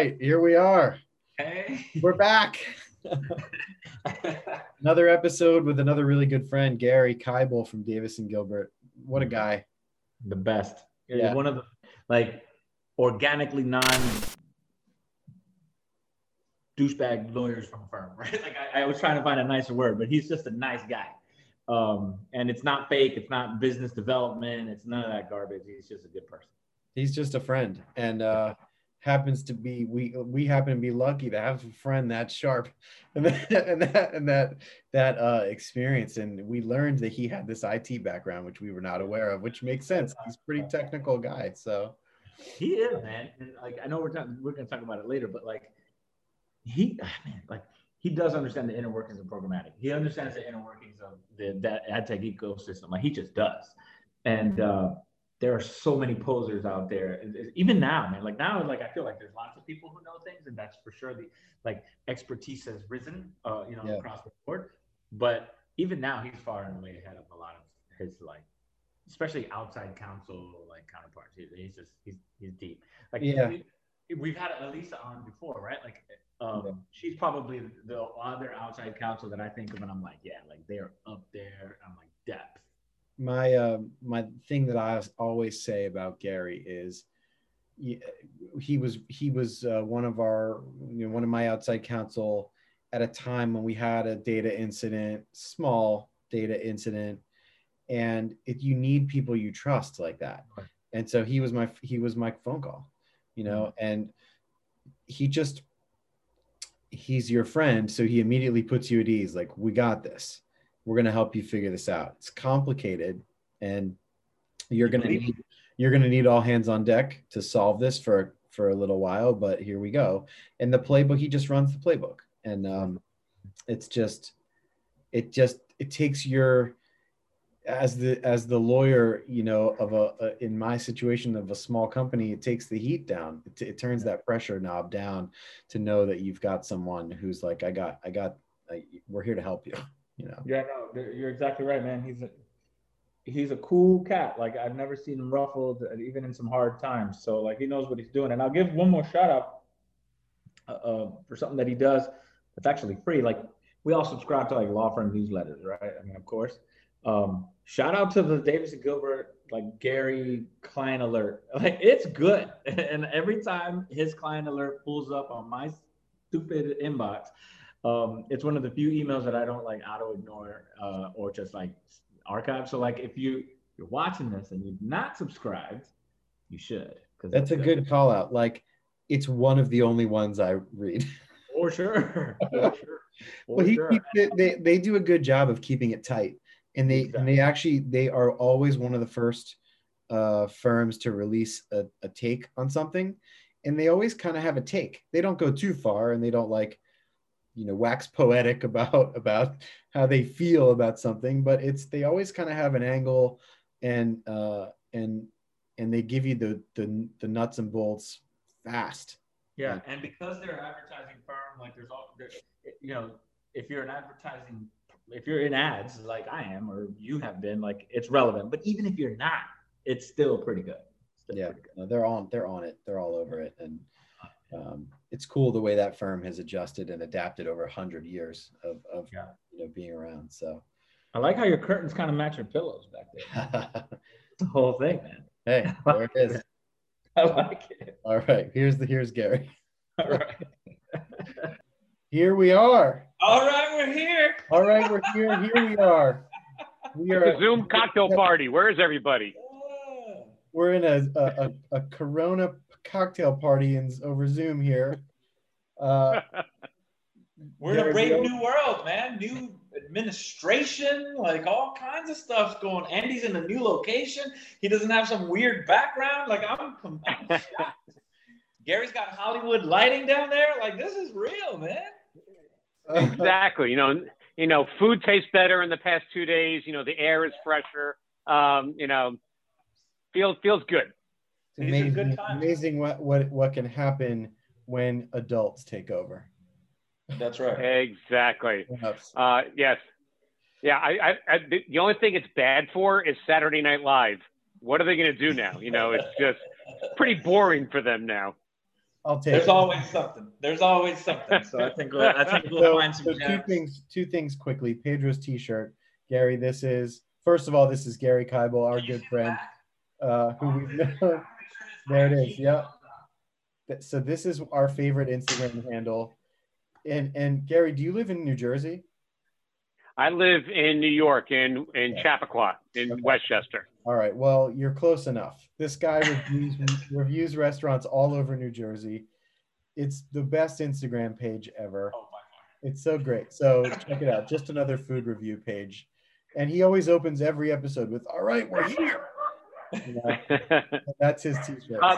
Right, here we are. Hey. We're back. another episode with another really good friend, Gary Kibel from Davis and Gilbert. What a guy. the best. Yeah. one of the like organically non douchebag lawyers from a firm, right? Like I, I was trying to find a nicer word, but he's just a nice guy. Um, and it's not fake, it's not business development, it's none of that garbage. He's just a good person. He's just a friend and uh happens to be we we happen to be lucky to have a friend that sharp and that and that and that, that uh experience and we learned that he had this IT background which we were not aware of which makes sense he's pretty technical guy so He is, man. And like I know we're talking, we're gonna talk about it later, but like he, ah, man, like he does understand the inner workings of programmatic. He understands the inner workings of the that ad tech ecosystem. Like he just does. And uh, there are so many posers out there, even now, man. Like now, like I feel like there's lots of people who know things, and that's for sure. The like expertise has risen, uh, you know, Yeah. across the board. But even now, he's far and away ahead of a lot of his like especially outside counsel like counterparts. He, he's just he's he's deep. Like Yeah. we, we've had Elisa on before, right? Like um, Yeah. she's probably the other outside counsel that I think of, and I'm like, yeah, like they're up there. I'm like depth. My uh, my thing that I always say about Gary is he, was he was uh, one of our you know one of my outside counsel at a time when we had a data incident, small data incident, and if you need people you trust like that, and so he was my he was my phone call, you know, and he just he's your friend, so he immediately puts you at ease, like we got this we're going to help you figure this out. It's complicated and you're going to need you're going to need all hands on deck to solve this for for a little while but here we go. And the playbook he just runs the playbook. And um it's just it just it takes your as the as the lawyer you know of a, a in my situation of a small company it takes the heat down. It, it turns that pressure knob down to know that you've got someone who's like i got i got I, we're here to help you you know Yeah, no, you're exactly right, man. He's a he's a cool cat. Like I've never seen him ruffled, uh, even in some hard times. So like he knows what he's doing. And I'll give one more shout out uh, uh, for something that he does that's actually free. Like we all subscribe to like law firm newsletters, right? I mean, of course. Um, shout out to the Davis and Gilbert like Gary client alert. Like it's good. And every time his client alert pulls up on my stupid inbox, um, it's one of the few emails that I don't like auto ignore uh, or just like archive. So like if you you're watching this and you've not subscribed, you should. Because that's a good call out like it's one of the only ones i read for sure. For sure. For well he sure. it, they, they do a good job of keeping it tight and they and they actually they are always one of the first uh, firms to release a, a take on something and they always kind of have a take they don't go too far and they don't like you know wax poetic about about how they feel about something but it's they always kind of have an angle and uh and and they give you the the, the nuts and bolts fast Yeah, and because they're an advertising firm, like there's all, there, you know, if you're an advertising, if you're in ads like I am or you have been, like it's relevant. But even if you're not, it's still pretty good. Still yeah pretty good. no, they're on they're on it they're all over it and um, it's cool the way that firm has adjusted and adapted over 100 years of, of Yeah. you know being around so I like how your curtains kind of match your pillows back there. the whole thing, man. hey there it is I like it. all right here's the here's gary All right. here we are All right, we're here. all right we're here here we are we are a Zoom cocktail party. Where is everybody? we're in a a, a, a corona cocktail party in, over zoom here uh We're in a There brave go. new world, man. New administration, like all kinds of stuff's going. Andy's in a new location. He doesn't have some weird background. Like I'm, I'm shocked. Gary's got Hollywood lighting down there. Like this is real, man. exactly. You know, you know, food tastes better in the past two days. You know, the air is fresher. Um, you know, feels feels good. It's These are good amazing, amazing what, what what can happen when adults take over. That's right. Exactly. Uh, yes. Yeah. I, I, I, the- the only thing it's bad for is Saturday Night Live. What are they going to do now? You know, it's just pretty boring for them now. I'll take. There's it. always something. There's always something. So I think we'll, I think we'll so, find some so two things. Two things quickly. Pedro's T-shirt. Gary, this is first of all, this is Gary Kibel, our good friend, uh, who we've known. There it is. Yeah. Th- So this is our favorite Instagram handle. And and Gary, do you live in New Jersey? I live in New York, in in Yeah. Chappaqua, in Okay. Westchester. All right. Well, you're close enough. This guy reviews reviews restaurants all over New Jersey. It's the best Instagram page ever. Oh, my It's so great. So check it out. Just another food review page. And he always opens every episode with, "All right, we're here." You that's his t-shirt. Uh,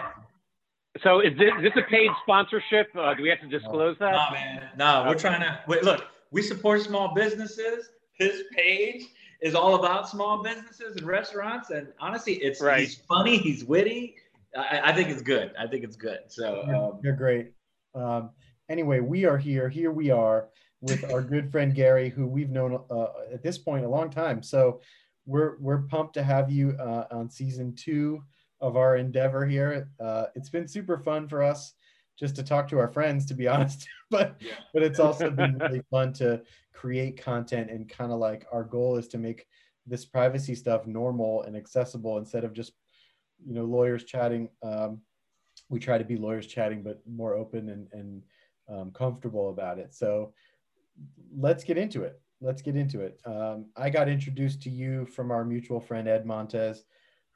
so is this, is this a paid sponsorship? Uh, do we have to disclose that? Nah, man. Nah, we're trying to wait. Look, we support small businesses. His page is all about small businesses and restaurants. And honestly, it's Right. he's funny. He's witty. I, I think it's good. I think it's good. So You're, um, you're great. Um, anyway, we are here. Here we are with our good friend Gary, who we've known uh, at this point a long time. So we're we're pumped to have you uh, on season two of our endeavor here. Uh, it's been super fun for us just to talk to our friends, to be honest. but Yeah. but it's also been really fun to create content and kind of like our goal is to make this privacy stuff normal and accessible instead of just you know lawyers chatting. Um, we try to be lawyers chatting, but more open and and um, comfortable about it. So let's get into it. Let's get into it. Um, I got introduced to you from our mutual friend Ed Montez,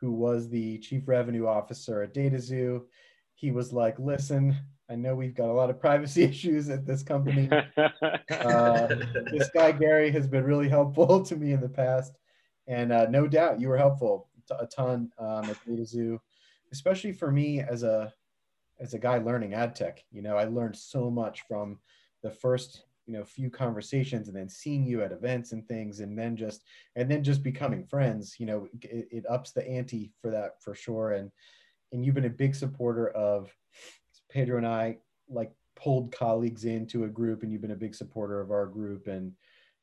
who was the chief revenue officer at DataXu. He was like, "Listen, I know we've got a lot of privacy issues at this company. Uh, this guy Gary has been really helpful to me in the past, and uh, no doubt you were helpful a ton um, at DataXu, especially for me as a as a guy learning ad tech. You know, I learned so much from the first you know few conversations, and then seeing you at events and things, and then just and then just becoming friends. You know, it, it ups the ante for that for sure, and and you've been a big supporter of Pedro and I like pulled colleagues into a group and you've been a big supporter of our group and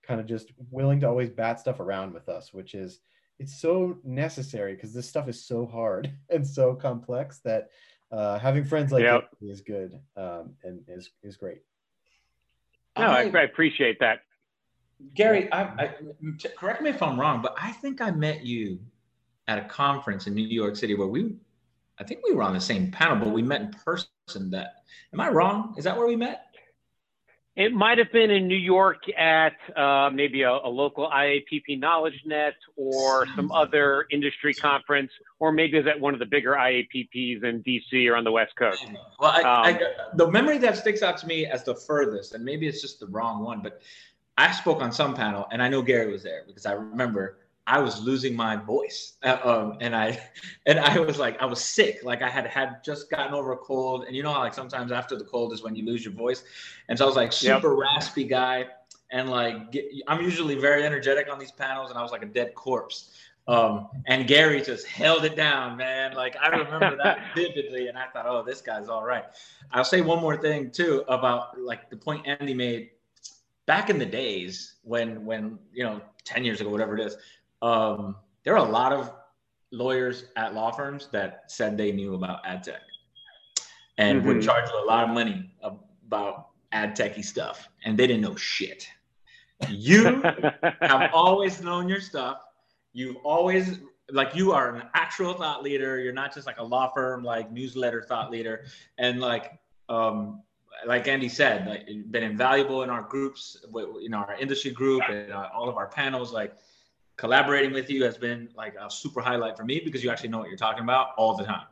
kind of just willing to always bat stuff around with us which is it's so necessary because this stuff is so hard and so complex that uh, having friends like Yep. is good um, and is is great no, I, I appreciate that. Gary, I, correct me if I'm wrong, but I think I met you at a conference in New York City where we, I think we were on the same panel, but we met in person. That am I wrong? Is that where we met? It might have been in New York at uh, maybe a, a local IAPP KnowledgeNet or some other industry conference, or maybe it was at one of the bigger IAPPs in DC or on the West Coast. Well, I, I, Um, the memory that sticks out to me as the furthest, and maybe it's just the wrong one, but I spoke on some panel, and I know Gary was there because I remember I was losing my voice, uh, um, and I, and I was like, I was sick, like I had had just gotten over a cold, and you know how like sometimes after the cold is when you lose your voice, and so I was like Yep. super raspy guy, and like get, I'm usually very energetic on these panels, and I was like a dead corpse. Um, and Gary just held it down, man. Like I remember that vividly, and I thought, oh, this guy's all right. I'll say one more thing too about like the point Andy made. Back in the days when, when you know, ten years ago, whatever it is, um, there are a lot of lawyers at law firms that said they knew about ad tech and would Mhm. charge a lot of money about ad techy stuff, and they didn't know shit. You have always known your stuff. You've always like you are an actual thought leader. You're not just like a law firm like newsletter thought leader. And like um like Andy said, like been invaluable in our groups, in our industry group, and uh, all of our panels. Like collaborating with you has been like a super highlight for me because you actually know what you're talking about all the time.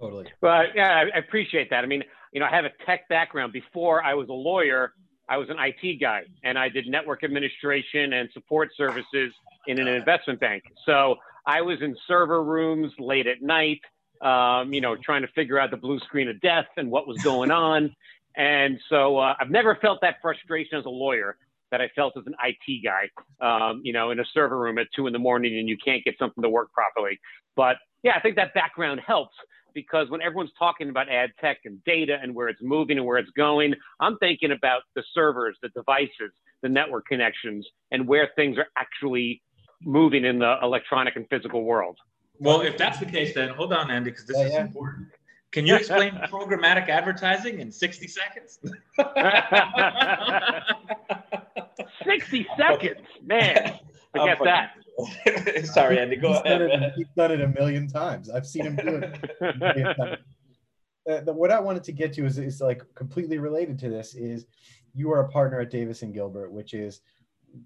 totally Well, yeah, I I appreciate that. I mean, you know, I have a tech background. Before I was a lawyer, I was an IT guy, and I did network administration and support services in an investment bank. So I was in server rooms late at night, um, you know, trying to figure out the blue screen of death and what was going on. And so uh, I've never felt that frustration as a lawyer that I felt as an IT guy, um, you know, in a server room at two in the morning and you can't get something to work properly. But yeah, I think that background helps because when everyone's talking about ad tech and data and where it's moving and where it's going, I'm thinking about the servers, the devices, the network connections, and where things are actually moving in the electronic and physical world. Well, if that's the case, then hold on, Andy, because this Yeah, is yeah. important. Can you explain programmatic advertising in 60 seconds? 60 seconds, man. Forget that. Sorry, Andy. Go he's ahead. Done it, he's done it a million times. I've seen him do it. uh, the, what I wanted to get to is, is like completely related to this is you are a partner at Davis and Gilbert, which is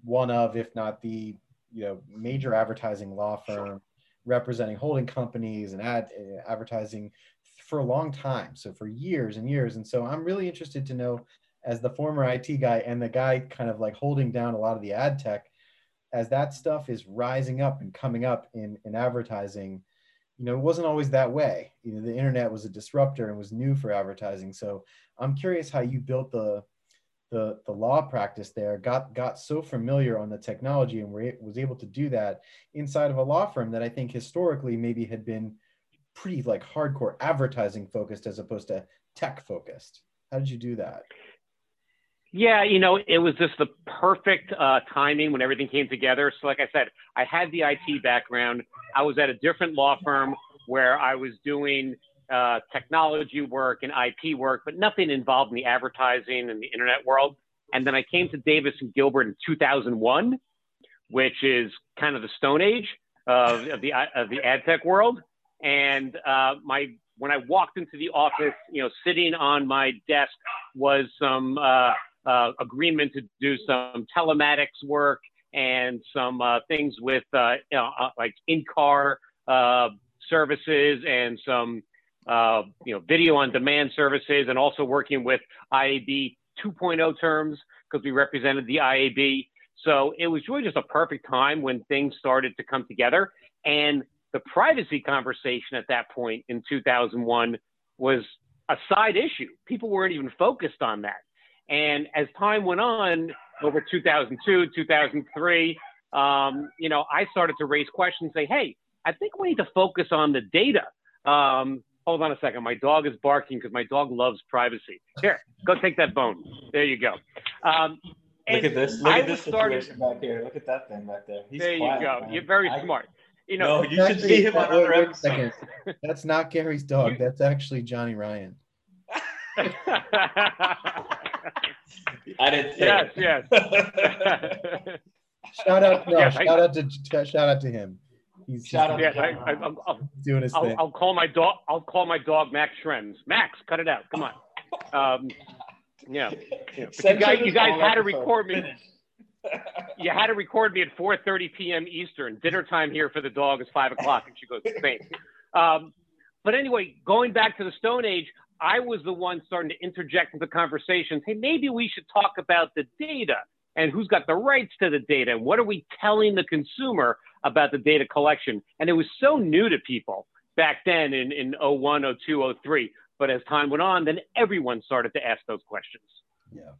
one of, if not the, you know, major advertising law firm representing holding companies and ad uh, advertising for a long time. So for years and years. And so I'm really interested to know as the former IT guy and the guy kind of like holding down a lot of the ad tech, as that stuff is rising up and coming up in, in advertising, you know, it wasn't always that way. You know, the internet was a disruptor and was new for advertising. So I'm curious how you built the the, the law practice there, got got so familiar on the technology and were, was able to do that inside of a law firm that I think historically maybe had been pretty like hardcore advertising focused as opposed to tech focused. How did you do that? Yeah, you know, it was just the perfect uh, timing when everything came together. So, like I said, I had the IT background. I was at a different law firm where I was doing uh, technology work and IP work, but nothing involved in the advertising and the internet world. And then I came to Davis and Gilbert in 2001, which is kind of the stone age of, of the of the ad tech world. And uh, my when I walked into the office, you know, sitting on my desk was some uh, agreement to do some telematics work and some uh, things with uh, you know, uh, like in-car uh, services and some you know video on demand services and also working with IAB 2.0 terms because we represented the IAB. So it was really just a perfect time when things started to come together. And the privacy conversation at that point in 2001 was a side issue. People weren't even focused on that. And as time went on, over 2002, 2003, um, you know, I started to raise questions, say, hey, I think we need to focus on the data. Um, hold on a second. My dog is barking because my dog loves privacy. Here, go take that bone. There you go. Um, Look at this. Look I at this situation back here. Look at that thing back there. He's there quiet, you go. Man. You're very I, smart. You know, no, you should see him on other episodes. That's not Gary's dog. That's actually Johnny Ryan. I didn't. Yes, yes. shout out, no, shout I, out to shout out to him. He's shout out. Yes, I, I, I'll, doing his I'll, thing. I'll call my dog. I'll call my dog Max Schrems. Max, cut it out. Come on. Um, yeah. yeah. you guys, you guys had to record me. you had to record me at 4:30 p.m. Eastern. Dinner time here for the dog is five o'clock, and she goes insane. Um, but anyway, going back to the Stone Age, I was the one starting to interject into conversations. Hey, maybe we should talk about the data and who's got the rights to the data and what are we telling the consumer about the data collection. And it was so new to people back then in, in 01, 02, 03. But as time went on, then everyone started to ask those questions. Yeah.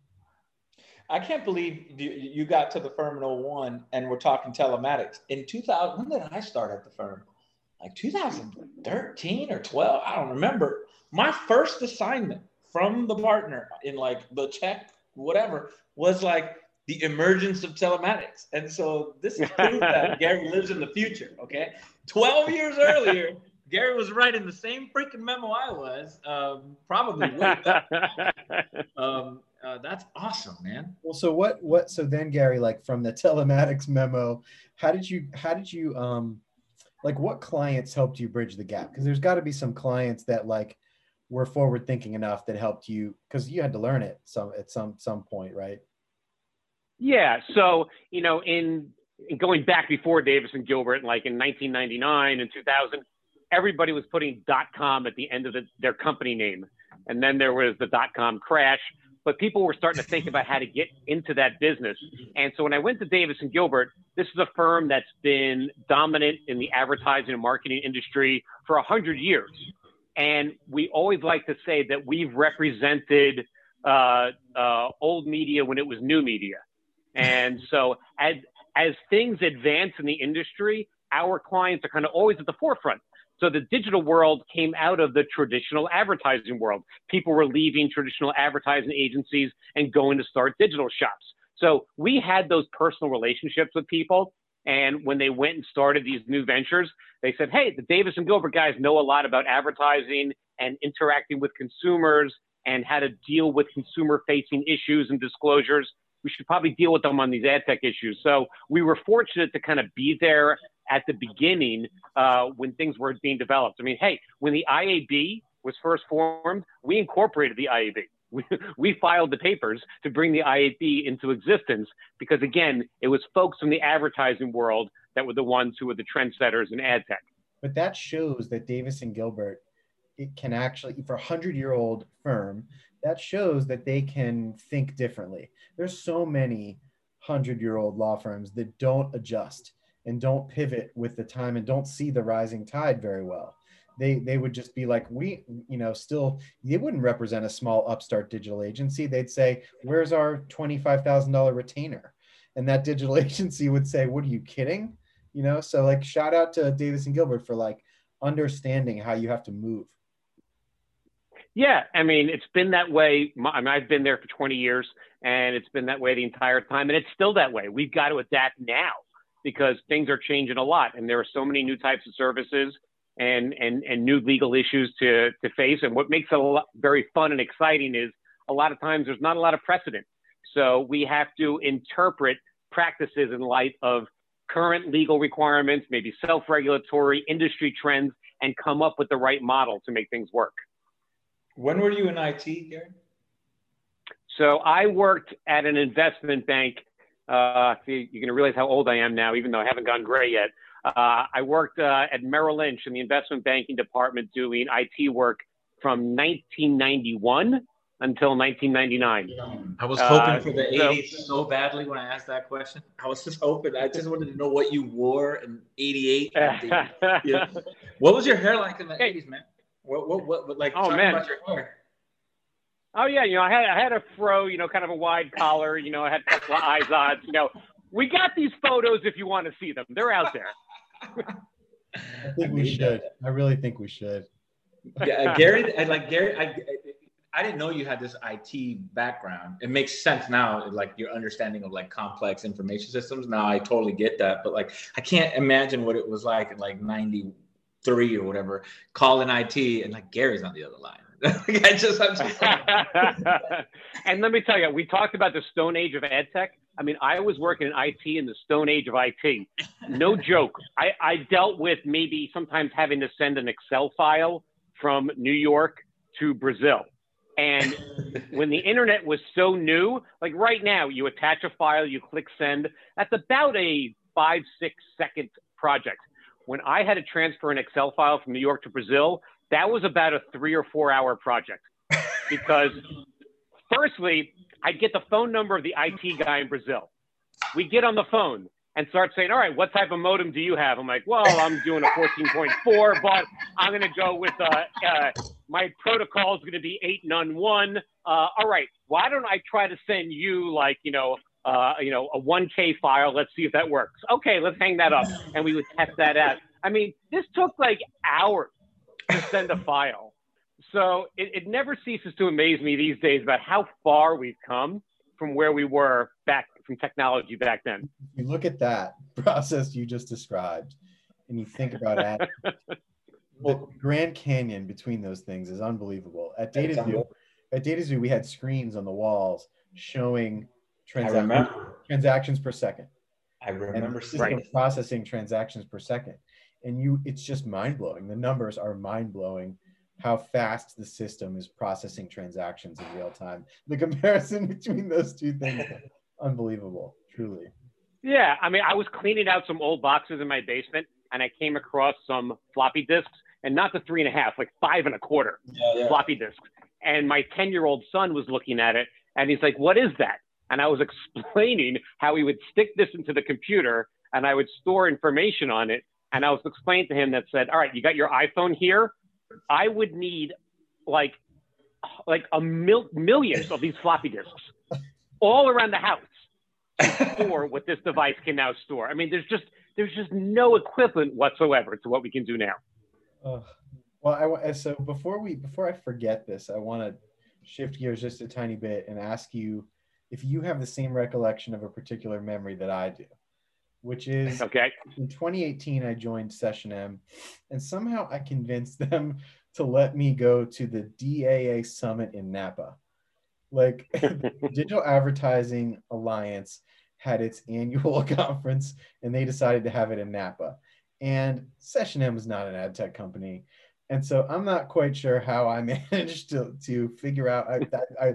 I can't believe you got to the firm in 01 and we're talking telematics. In 2000, when did I start at the firm? Like 2013 or 12? I don't remember my first assignment from the partner in like the check, whatever, was like the emergence of telematics. And so this is proof that Gary lives in the future. Okay. 12 years earlier, Gary was writing the same freaking memo I was, um, probably. um, uh, that's awesome, man. Well, so what? What? So then, Gary, like from the telematics memo, how did you? How did you? Um, like, what clients helped you bridge the gap? Because there's got to be some clients that like were forward thinking enough that helped you because you had to learn it some at some some point, right? Yeah. So you know, in, in going back before Davis and Gilbert, like in 1999 and 2000, everybody was putting dot .com at the end of the, their company name, and then there was the dot .com crash. But people were starting to think about how to get into that business. And so when I went to Davis and Gilbert, this is a firm that's been dominant in the advertising and marketing industry for a hundred years. And we always like to say that we've represented uh, uh, old media when it was new media. And so as, as things advance in the industry, our clients are kind of always at the forefront. So the digital world came out of the traditional advertising world. People were leaving traditional advertising agencies and going to start digital shops. So we had those personal relationships with people and when they went and started these new ventures, they said, hey, the Davis and Gilbert guys know a lot about advertising and interacting with consumers and how to deal with consumer facing issues and disclosures. We should probably deal with them on these ad tech issues. So we were fortunate to kind of be there at the beginning uh, when things were being developed. I mean, hey, when the IAB was first formed, we incorporated the IAB. We, we filed the papers to bring the IAB into existence because, again, it was folks from the advertising world that were the ones who were the trendsetters in ad tech. But that shows that Davis and Gilbert it can actually for a hundred year old firm that shows that they can think differently there's so many hundred year old law firms that don't adjust and don't pivot with the time and don't see the rising tide very well. They they would just be like we you know still they wouldn't represent a small upstart digital agency. They'd say where's our $25000 retainer? And that digital agency would say what are you kidding? You know so like shout out to davis and gilbert for like understanding how you have to move. Yeah, I mean, it's been that way. I mean, I've been there for 20 years, and it's been that way the entire time, and it's still that way. We've got to adapt now because things are changing a lot, and there are so many new types of services and and and new legal issues to to face. And what makes it a lot, very fun and exciting is a lot of times there's not a lot of precedent, so we have to interpret practices in light of current legal requirements, maybe self-regulatory industry trends, and come up with the right model to make things work. When were you in IT, Gary? So I worked at an investment bank. Uh, see, you're going to realize how old I am now, even though I haven't gone gray yet. Uh, I worked uh, at Merrill Lynch in the investment banking department doing IT work from 1991 until 1999. I was hoping uh, for the 80s so, so, badly when I asked that question. I was just hoping. I just wanted to know what you wore in 88. yeah. What was your hair like in the hey, 80s, man? What, what, what, like, oh, man. about your hair. Oh yeah, you know, I had I had a fro, you know, kind of a wide collar, you know, I had a couple of Izods, you know. We got these photos if you want to see them. They're out there. I think we should. I really think we should. Yeah, uh, Gary, I like Gary. I, I didn't know you had this IT background. It makes sense now, like your understanding of like complex information systems. Now I totally get that, but like I can't imagine what it was like in like '93 or whatever, calling IT, and like Gary's on the other line. I just, I'm just and let me tell you, we talked about the stone age of ad tech. I mean, I was working in IT in the stone age of IT. No joke. I, I dealt with maybe sometimes having to send an Excel file from New York to Brazil. And when the internet was so new, like right now, you attach a file, you click send. That's about a five, six second project when I had to transfer an Excel file from New York to Brazil, that was about a three or four hour project because, firstly, I'd get the phone number of the IT guy in Brazil. We get on the phone and start saying, All right, what type of modem do you have? I'm like, Well, I'm doing a 14.4, but I'm going to go with uh, uh, my protocol is going to be 8 none 1. Uh, all right, why don't I try to send you like, you know, uh, you know, a 1K file. Let's see if that works. Okay, let's hang that up. And we would test that out. I mean, this took like hours to send a file. So it, it never ceases to amaze me these days about how far we've come from where we were back from technology back then. You look at that process you just described and you think about it. the Grand Canyon between those things is unbelievable. At DataXu, at DataXu, we had screens on the walls showing transactions, transactions per second. I remember right. processing transactions per second. And you it's just mind blowing. The numbers are mind blowing how fast the system is processing transactions in real time. The comparison between those two things unbelievable, truly. Yeah, I mean, I was cleaning out some old boxes in my basement and I came across some floppy disks and not the three and a half, like five and a quarter yeah, yeah. floppy disks. And my 10 year old son was looking at it and he's like, What is that? and I was explaining how he would stick this into the computer and I would store information on it. And I was explaining to him that said, all right, you got your iPhone here. I would need like like a mil- millions of these floppy disks all around the house for what this device can now store. I mean, there's just there's just no equivalent whatsoever to what we can do now. Uh, well, I so before we before I forget this, I want to shift gears just a tiny bit and ask you if you have the same recollection of a particular memory that I do. Which is Okay. in 2018 I joined SessionM, and somehow I convinced them to let me go to the DAA summit in Napa. Like Digital Advertising Alliance had its annual conference, and they decided to have it in Napa. And SessionM is not an ad tech company, and so I'm not quite sure how I managed to to figure out. I, I, I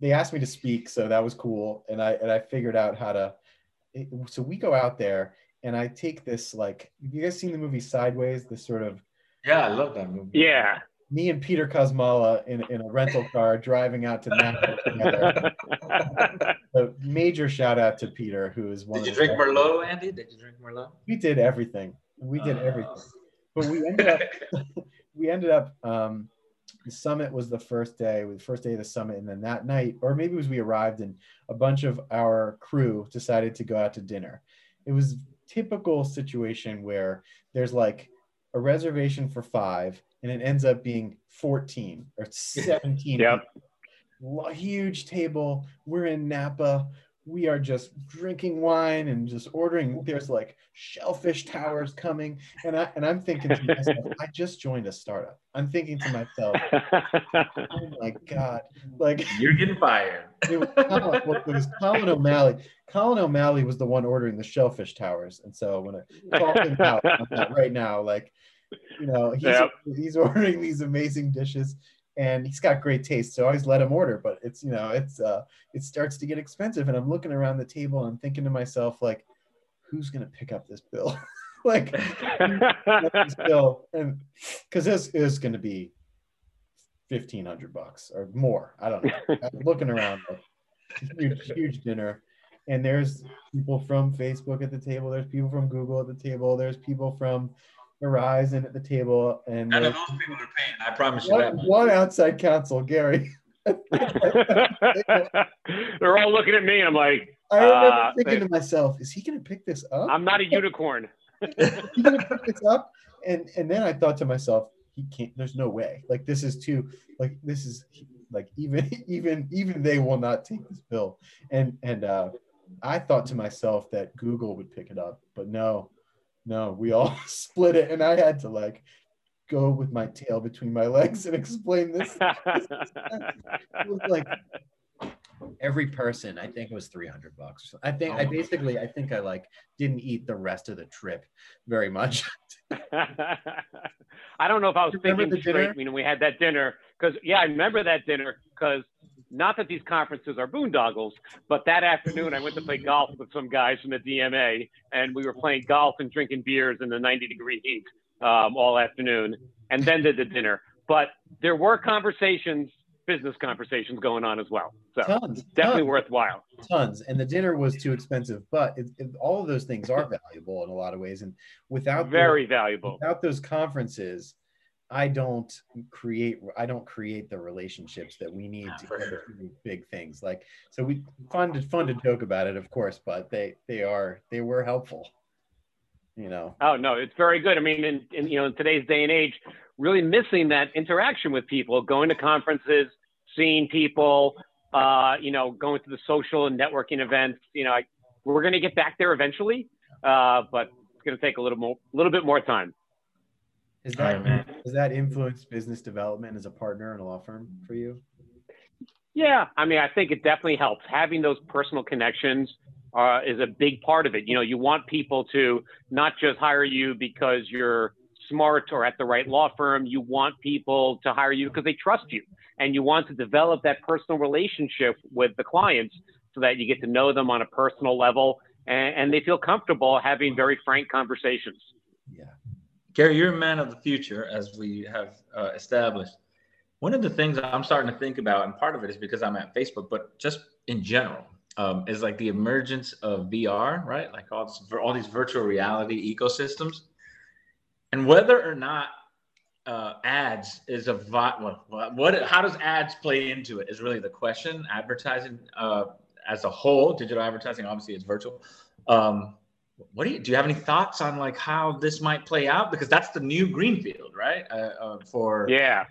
they asked me to speak, so that was cool, and I and I figured out how to. It, so we go out there, and I take this like. Have you guys seen the movie Sideways? This sort of Yeah, I love that movie. Yeah. me and Peter Kosmala in, in a rental car driving out to Napa together. So major shout out to Peter, who is one. Did you the drink best- Merlot, Andy? Did you drink Merlot? We did everything. We did Uh, everything. But we ended up we ended up um, the summit was the first day, the first day of the summit, and then that night, or maybe it was we arrived and a bunch of our crew decided to go out to dinner. It was typical situation where there's like a reservation for five, and it ends up being 14 or 17. Yep. Lo- Huge table. We're in Napa. We are just drinking wine and just ordering. There's like shellfish towers coming, and I and I'm thinking to myself, I just joined a startup. I'm thinking to myself, oh my god, like You're getting fired. it was, Colin, well, it was Colin O'Malley. Colin O'Malley was the one ordering the shellfish towers, and so when I call him out on that right now, like you know, he's Yep. he's ordering these amazing dishes, and he's got great taste. So I always let him order, but it's you know, it's uh, it starts to get expensive, and I'm looking around the table and I'm thinking to myself, like, who's gonna pick up this bill? like, this bill, and because this is going to be fifteen hundred bucks or more. I don't know. I'm looking around, like, huge, huge dinner, and there's people from Facebook at the table. There's people from Google at the table. There's people from Verizon at the table, and None of those people are paying. I promise you that. one, one outside counsel, Gary. They're all looking at me, and I'm like, I remember Uh, thinking they- to myself, "Is he going to pick this up? I'm not a unicorn. Is he going to pick this up?" And and then I thought to myself, "He can't. There's no way. Like this is too. Like this is like even even even they will not take this bill." And and uh, I thought to myself that Google would pick it up, but no, no, we all split it, and I had to like go with my tail between my legs and explain this. It was like every person i think it was 300 bucks i think i Oh. basically i think i like didn't eat the rest of the trip very much I don't know if I was thinking straight. dinner? Know, we had that dinner because yeah, I remember that dinner because not that these conferences are boondoggles, but that afternoon I went to play golf with some guys from the DMA, and we were playing golf and drinking beers in the 90 degree heat um, all afternoon, and then did the dinner. But there were conversations, business conversations going on as well. So tons definitely tons, worthwhile. tons and the dinner was too expensive but it, it- all of those things are valuable in a lot of ways and without those- Very valuable. without those conferences i don't create i don't create the relationships that we need to get sure. big things like so we fun to fun to joke about it of course but they they are they were helpful you know Oh no, it's very good. I mean, in, in you know, in today's day and age, really missing that interaction with people, going to conferences, seeing people, uh, you know, going to the social and networking events. You know, I, we're going to get back there eventually, uh, but it's going to take a little more, a little bit more time. Is All that right, does that influence business development as a partner in a law firm for you? Yeah, I mean, I think it definitely helps. Having those personal connections uh, is a big part of it. You know, you want people to not just hire you because you're smart or at the right law firm. You want people to hire you because they trust you, and you want to develop that personal relationship with the clients so that you get to know them on a personal level and, and they feel comfortable having very frank conversations. Yeah. Gary, you're a man of the future, as we have uh, established. One of the things I'm starting to think about, and part of it is because I'm at Facebook, but just in general, um, is like the emergence of VR, right? Like all this, all these virtual reality ecosystems, and whether or not uh, ads is a vi- what, what how does ads play into it is really the question. Advertising uh, as a whole, digital advertising, obviously, it's virtual. Um, what do you do? You have any thoughts on like how this might play out? Because that's the new greenfield, right? Uh, uh, for Yeah.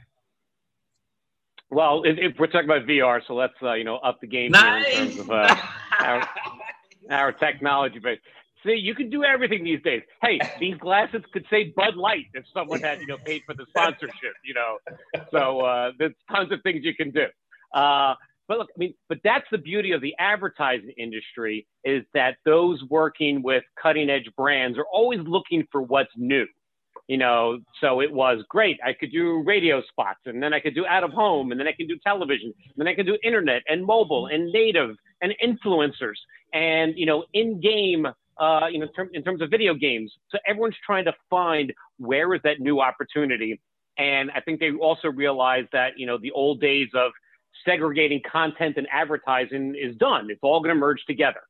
Well, if, if we're talking about VR, so let's uh, you know up the game nice. here in terms of uh, our- our technology base. See, you can do everything these days. Hey, these glasses could say Bud Light if someone had, you know, paid for the sponsorship, you know. So uh, there's tons of things you can do. Uh, but look, I mean, but that's the beauty of the advertising industry is that those working with cutting edge brands are always looking for what's new. You know, so it was great. I could do radio spots and then I could do out of home and then I can do television and then I can do internet and mobile and native and influencers and, you know, in game uh, you know, in, term, in terms of video games. So everyone's trying to find where is that new opportunity. And I think they also realize that, you know, the old days of segregating content and advertising is done. It's all going to merge together.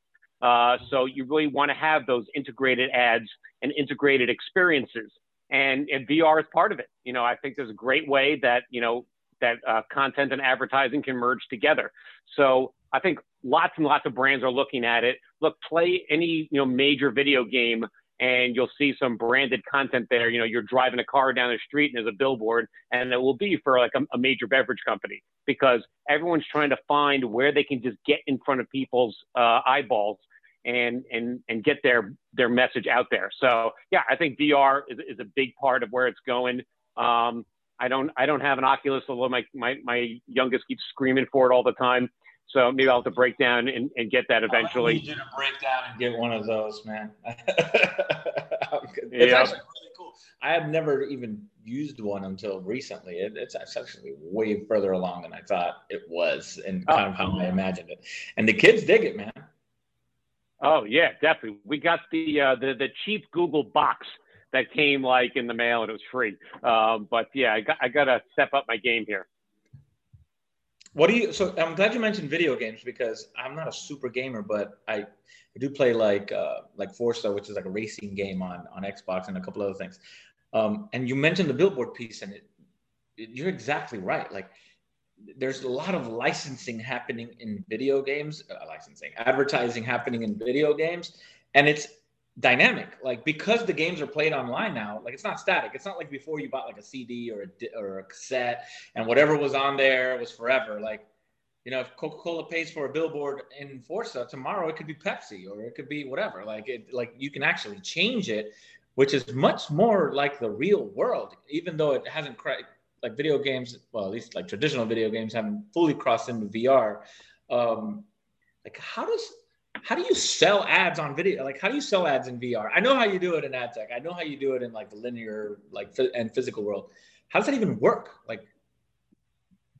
Uh, so you really want to have those integrated ads and integrated experiences. And, and VR is part of it. You know, I think there's a great way that, you know, that uh, content and advertising can merge together. So I think lots and lots of brands are looking at it. Look, play any you know major video game, and you'll see some branded content there. You know, you're driving a car down the street and there's a billboard, and it will be for like a, a major beverage company because everyone's trying to find where they can just get in front of people's uh, eyeballs and and and get their their message out there. So yeah, I think VR is, is a big part of where it's going. Um, I don't I don't have an Oculus, although my, my my youngest keeps screaming for it all the time. So maybe I'll have to break down and, and get that eventually. I need you to break down and get one of those, man. it's yeah. actually really cool. I have never even used one until recently. It, it's, actually way further along than I thought it was, and oh. kind oh. of how I imagined it. And the kids dig it, man. Oh yeah, definitely. We got the uh, the the cheap Google box that came like in the mail and it was free. Um, but yeah, I got I got to step up my game here. What do you? So I'm glad you mentioned video games because I'm not a super gamer, but I, I do play like uh, like Forza, which is like a racing game on on Xbox and a couple other things. Um, and you mentioned the billboard piece, and it, it, you're exactly right. Like there's a lot of licensing happening in video games, uh, licensing, advertising happening in video games, and it's dynamic. Like because the games are played online now like it's not static. It's not like before you bought like a cd or a or a cassette and whatever was on there was forever. Like you know if coca-cola pays for a billboard in forza tomorrow it could be pepsi or it could be whatever. Like it like you can actually change it which is much more like the real world even though it hasn't cra- like video games well at least like traditional video games haven't fully crossed into vr um like how does how do you sell ads on video? Like, how do you sell ads in VR? I know how you do it in ad tech. I know how you do it in like the linear, like and physical world. How does that even work? Like,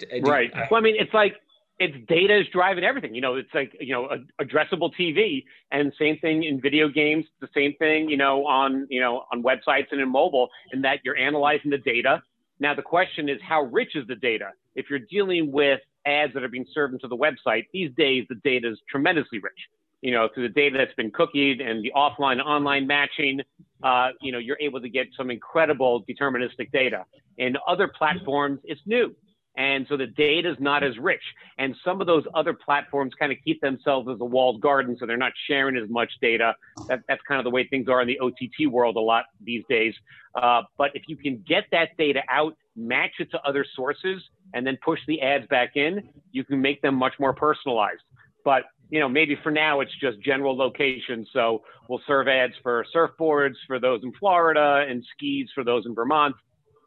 uh, right. I, well, I mean, it's like it's data is driving everything. You know, it's like you know, addressable TV, and same thing in video games. The same thing, you know, on you know on websites and in mobile, in that you're analyzing the data. Now the question is, how rich is the data? If you're dealing with ads that are being served into the website, these days the data is tremendously rich you know, through the data that's been cookied and the offline online matching, uh, you know, you're able to get some incredible deterministic data. In other platforms, it's new. And so the data is not as rich. And some of those other platforms kind of keep themselves as a walled garden, so they're not sharing as much data. That, that's kind of the way things are in the OTT world a lot these days. Uh, but if you can get that data out, match it to other sources, and then push the ads back in, you can make them much more personalized. But you know, maybe for now it's just general location. So we'll serve ads for surfboards for those in Florida and skis for those in Vermont.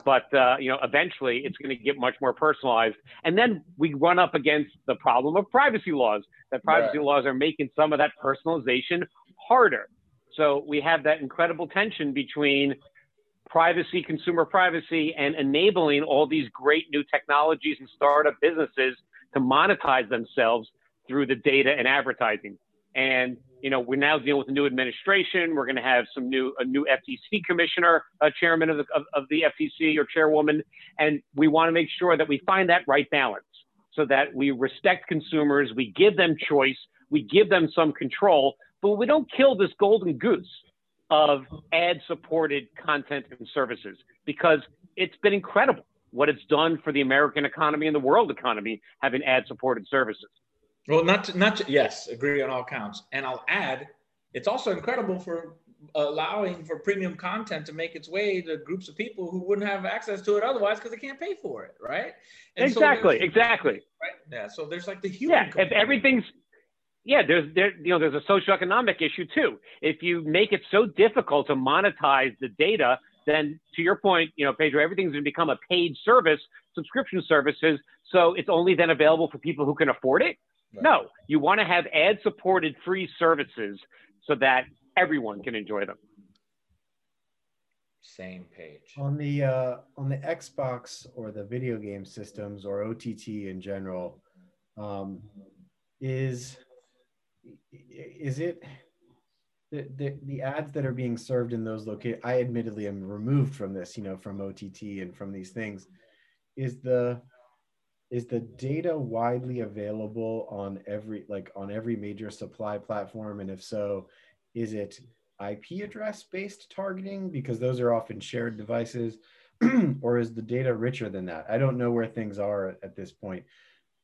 But uh, you know, eventually it's going to get much more personalized, and then we run up against the problem of privacy laws. That privacy right. laws are making some of that personalization harder. So we have that incredible tension between privacy, consumer privacy, and enabling all these great new technologies and startup businesses to monetize themselves through the data and advertising. And you know, we're now dealing with a new administration. We're going to have some new a new FTC commissioner, a chairman of the, of, of the FTC or chairwoman, and we want to make sure that we find that right balance so that we respect consumers, we give them choice, we give them some control, but we don't kill this golden goose of ad-supported content and services because it's been incredible what it's done for the American economy and the world economy having ad-supported services. Well, not to, not to, yes, agree on all counts. And I'll add, it's also incredible for allowing for premium content to make its way to groups of people who wouldn't have access to it otherwise because they can't pay for it, right? And exactly, so exactly. Right? Yeah. So there's like the human. Yeah. If everything's yeah, there's there you know there's a socioeconomic issue too. If you make it so difficult to monetize the data, then to your point, you know, Pedro, everything's going to become a paid service, subscription services. So it's only then available for people who can afford it. Right. No, you want to have ad-supported free services so that everyone can enjoy them. Same page. On the uh, on the Xbox or the video game systems or OTT in general, um, is is it the, the, the ads that are being served in those locations i admittedly am removed from this you know from ott and from these things is the is the data widely available on every like on every major supply platform and if so is it ip address based targeting because those are often shared devices or is the data richer than that i don't know where things are at this point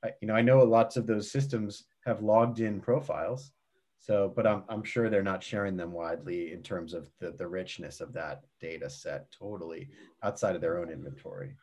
I, you know i know lots of those systems have logged in profiles. So, but I'm, I'm sure they're not sharing them widely in terms of the, the richness of that data set totally outside of their own inventory.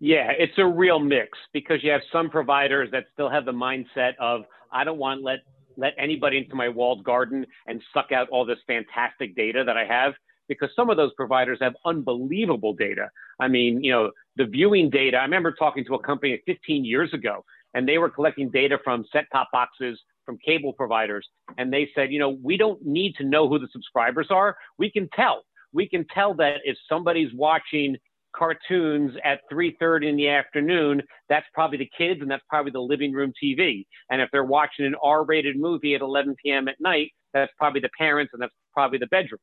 Yeah, it's a real mix because you have some providers that still have the mindset of I don't want let let anybody into my walled garden and suck out all this fantastic data that I have because some of those providers have unbelievable data. I mean, you know, the viewing data. I remember talking to a company 15 years ago and they were collecting data from set top boxes from cable providers and they said you know we don't need to know who the subscribers are we can tell we can tell that if somebody's watching cartoons at 3.30 in the afternoon that's probably the kids and that's probably the living room tv and if they're watching an r-rated movie at 11 p.m at night that's probably the parents and that's probably the bedroom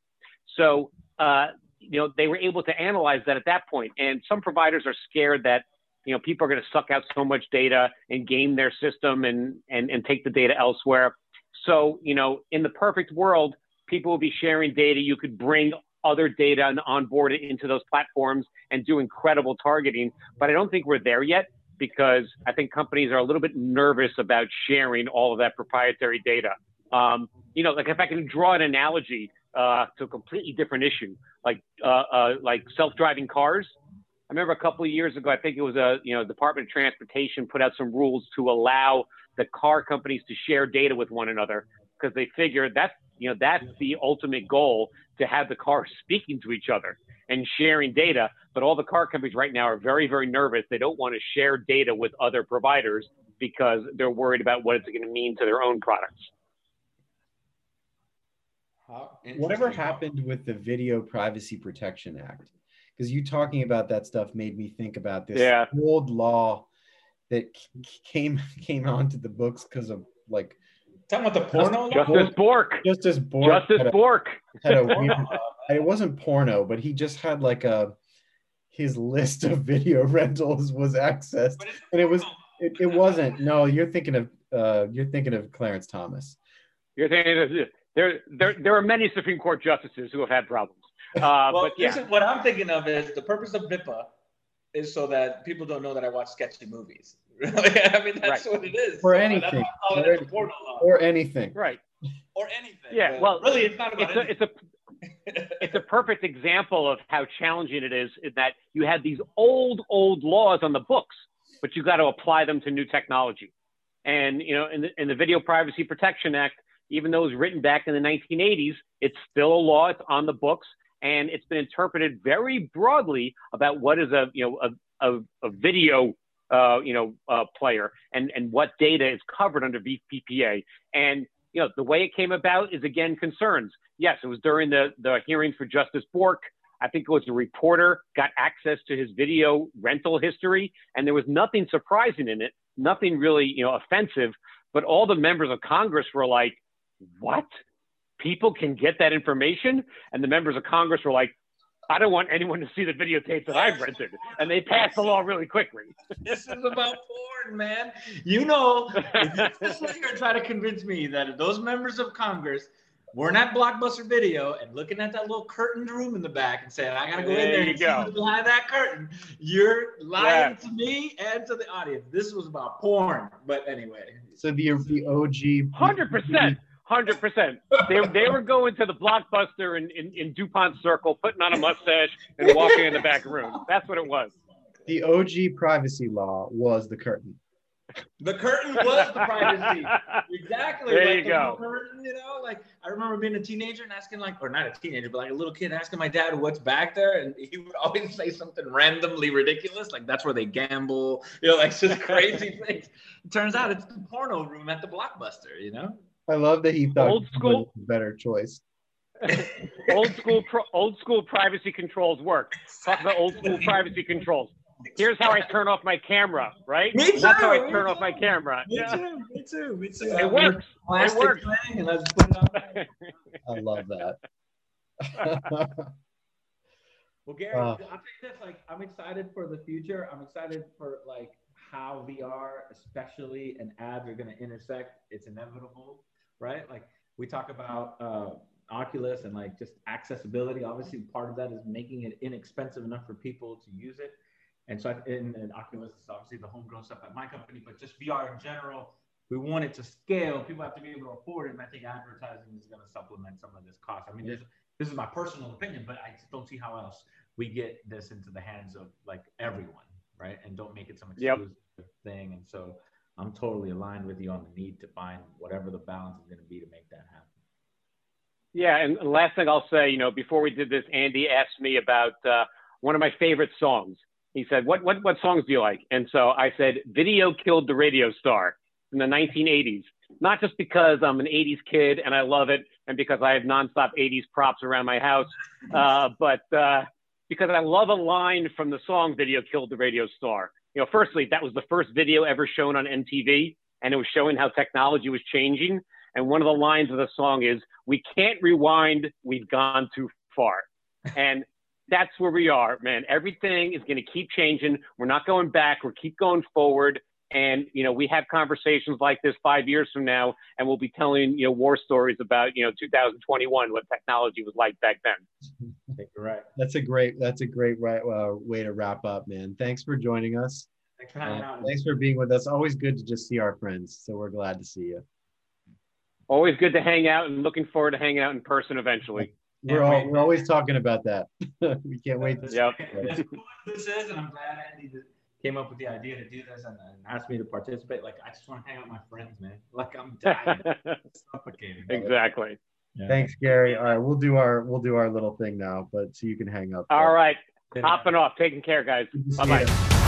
so uh, you know they were able to analyze that at that point and some providers are scared that you know, people are going to suck out so much data and game their system and, and, and take the data elsewhere. So, you know, in the perfect world, people will be sharing data. You could bring other data and onboard it into those platforms and do incredible targeting. But I don't think we're there yet because I think companies are a little bit nervous about sharing all of that proprietary data. Um, you know, like if I can draw an analogy uh, to a completely different issue, like uh, uh, like self-driving cars. I remember a couple of years ago, I think it was a you know Department of Transportation put out some rules to allow the car companies to share data with one another because they figure that's you know that's the ultimate goal to have the cars speaking to each other and sharing data. But all the car companies right now are very very nervous. They don't want to share data with other providers because they're worried about what it's going to mean to their own products. Whatever happened with the Video Privacy Protection Act? because you talking about that stuff made me think about this yeah. old law that came came onto the books because of like talking about the porno Justice Bork. Justice Bork. Justice had Bork. A, had a weird, it wasn't porno, but he just had like a his list of video rentals was accessed, and it was it, it wasn't. No, you're thinking of uh, you're thinking of Clarence Thomas. You're thinking of, there there there are many Supreme Court justices who have had problems. Uh, well, but yeah. what I'm thinking of is the purpose of VPPA is so that people don't know that I watch sketchy movies. I mean, that's right. what it is. For so anything. Or, or, anything. Right. Or anything. Yeah. Well, really, it's not about it's a, it's a it's a perfect example of how challenging it is in that you had these old, old laws on the books, but you got to apply them to new technology. And you know, in the, in the Video Privacy Protection Act, even though it was written back in the 1980s, it's still a law. It's on the books, and it's been interpreted very broadly about what is a you know a, a, a video uh, you know uh, player and and what data is covered under VPPA. And you know the way it came about is again concerns. Yes, it was during the the hearings for Justice Bork. I think it was a reporter got access to his video rental history, and there was nothing surprising in it, nothing really you know offensive. But all the members of Congress were like, "What? people can get that information. And the members of Congress were like, I don't want anyone to see the videotapes that I've rented. And they passed the law really quickly. this is about porn, man. You know, this is you're trying to convince me that those members of Congress we're not Blockbuster Video and looking at that little curtained room in the back and saying, I got to go there in there and go. see behind that curtain. You're lying yeah. to me and to the audience. This was about porn. But anyway. So the, the OG. 100%. Hundred percent. They they were going to the blockbuster in, in, in Dupont Circle, putting on a mustache and walking in the back room. That's what it was. The OG privacy law was the curtain. The curtain was the privacy. Exactly. There like you the go. Curtain, you know, like I remember being a teenager and asking, like, or not a teenager, but like a little kid asking my dad what's back there, and he would always say something randomly ridiculous, like that's where they gamble, you know, like just crazy things. It turns out it's the porno room at the blockbuster, you know. I love that he thought Old school. was a better choice. old school pro- old school privacy controls work. Talk about old school privacy controls. Here's how I turn off my camera, right? Me That's how I turn me off my camera. Me Yeah. too, me too, me too. It works. It Plastic works. and I put it on. I love that. Well, Gary, Uh, I'll tell you this: like, I'm excited for the future. I'm excited for like how VR, especially and ads, are going to intersect. It's inevitable, right? Like we talk about uh, Oculus and like just accessibility. Obviously, part of that is making it inexpensive enough for people to use it. And so, I, and, and Oculus is obviously the homegrown stuff at my company, but just VR in general, we want it to scale. People have to be able to afford it, and I think advertising is going to supplement some of this cost. I mean, there's this is my personal opinion, but I just don't see how else we get this into the hands of like everyone, right? And don't make it some Yep. exclusive thing. And so I'm totally aligned with you on the need to find whatever the balance is going to be to make that happen. Yeah, and last thing I'll say, you know, before we did this, Andy asked me about uh, one of my favorite songs. He said, "What what what songs do you like?" And so I said, "Video killed the radio star in the 1980s." Not just because I'm an 80s kid and I love it, and because I have nonstop 80s props around my house, uh, but uh, because I love a line from the song "Video Killed the Radio Star." You know, firstly, that was the first video ever shown on MTV, and it was showing how technology was changing. And one of the lines of the song is, "We can't rewind. We've gone too far." And that's where we are, man. Everything is going to keep changing. We're not going back. We're keep going forward. And you know, we have conversations like this five years from now, and we'll be telling you know war stories about you know 2021, what technology was like back then. I think you're right. That's a great. That's a great right uh, way to wrap up, man. Thanks for joining us. Thanks for Uh, thanks for being with us. Always good to just see our friends. So we're glad to see you. Always good to hang out, and looking forward to hanging out in person eventually. We're all, we're always talking about that. we can't wait. To Yep. As cool as this is, and I'm glad Andy did- came up with the idea to do this and, and asked me to participate. Like, I just want to hang out with my friends, man. Like, I'm dying, suffocating. exactly. Yeah. Thanks, Gary. All right, we'll do our we'll do our little thing now, but so you can hang up. All right, Yeah. hopping off. Taking care, guys. Good to see Bye bye. you.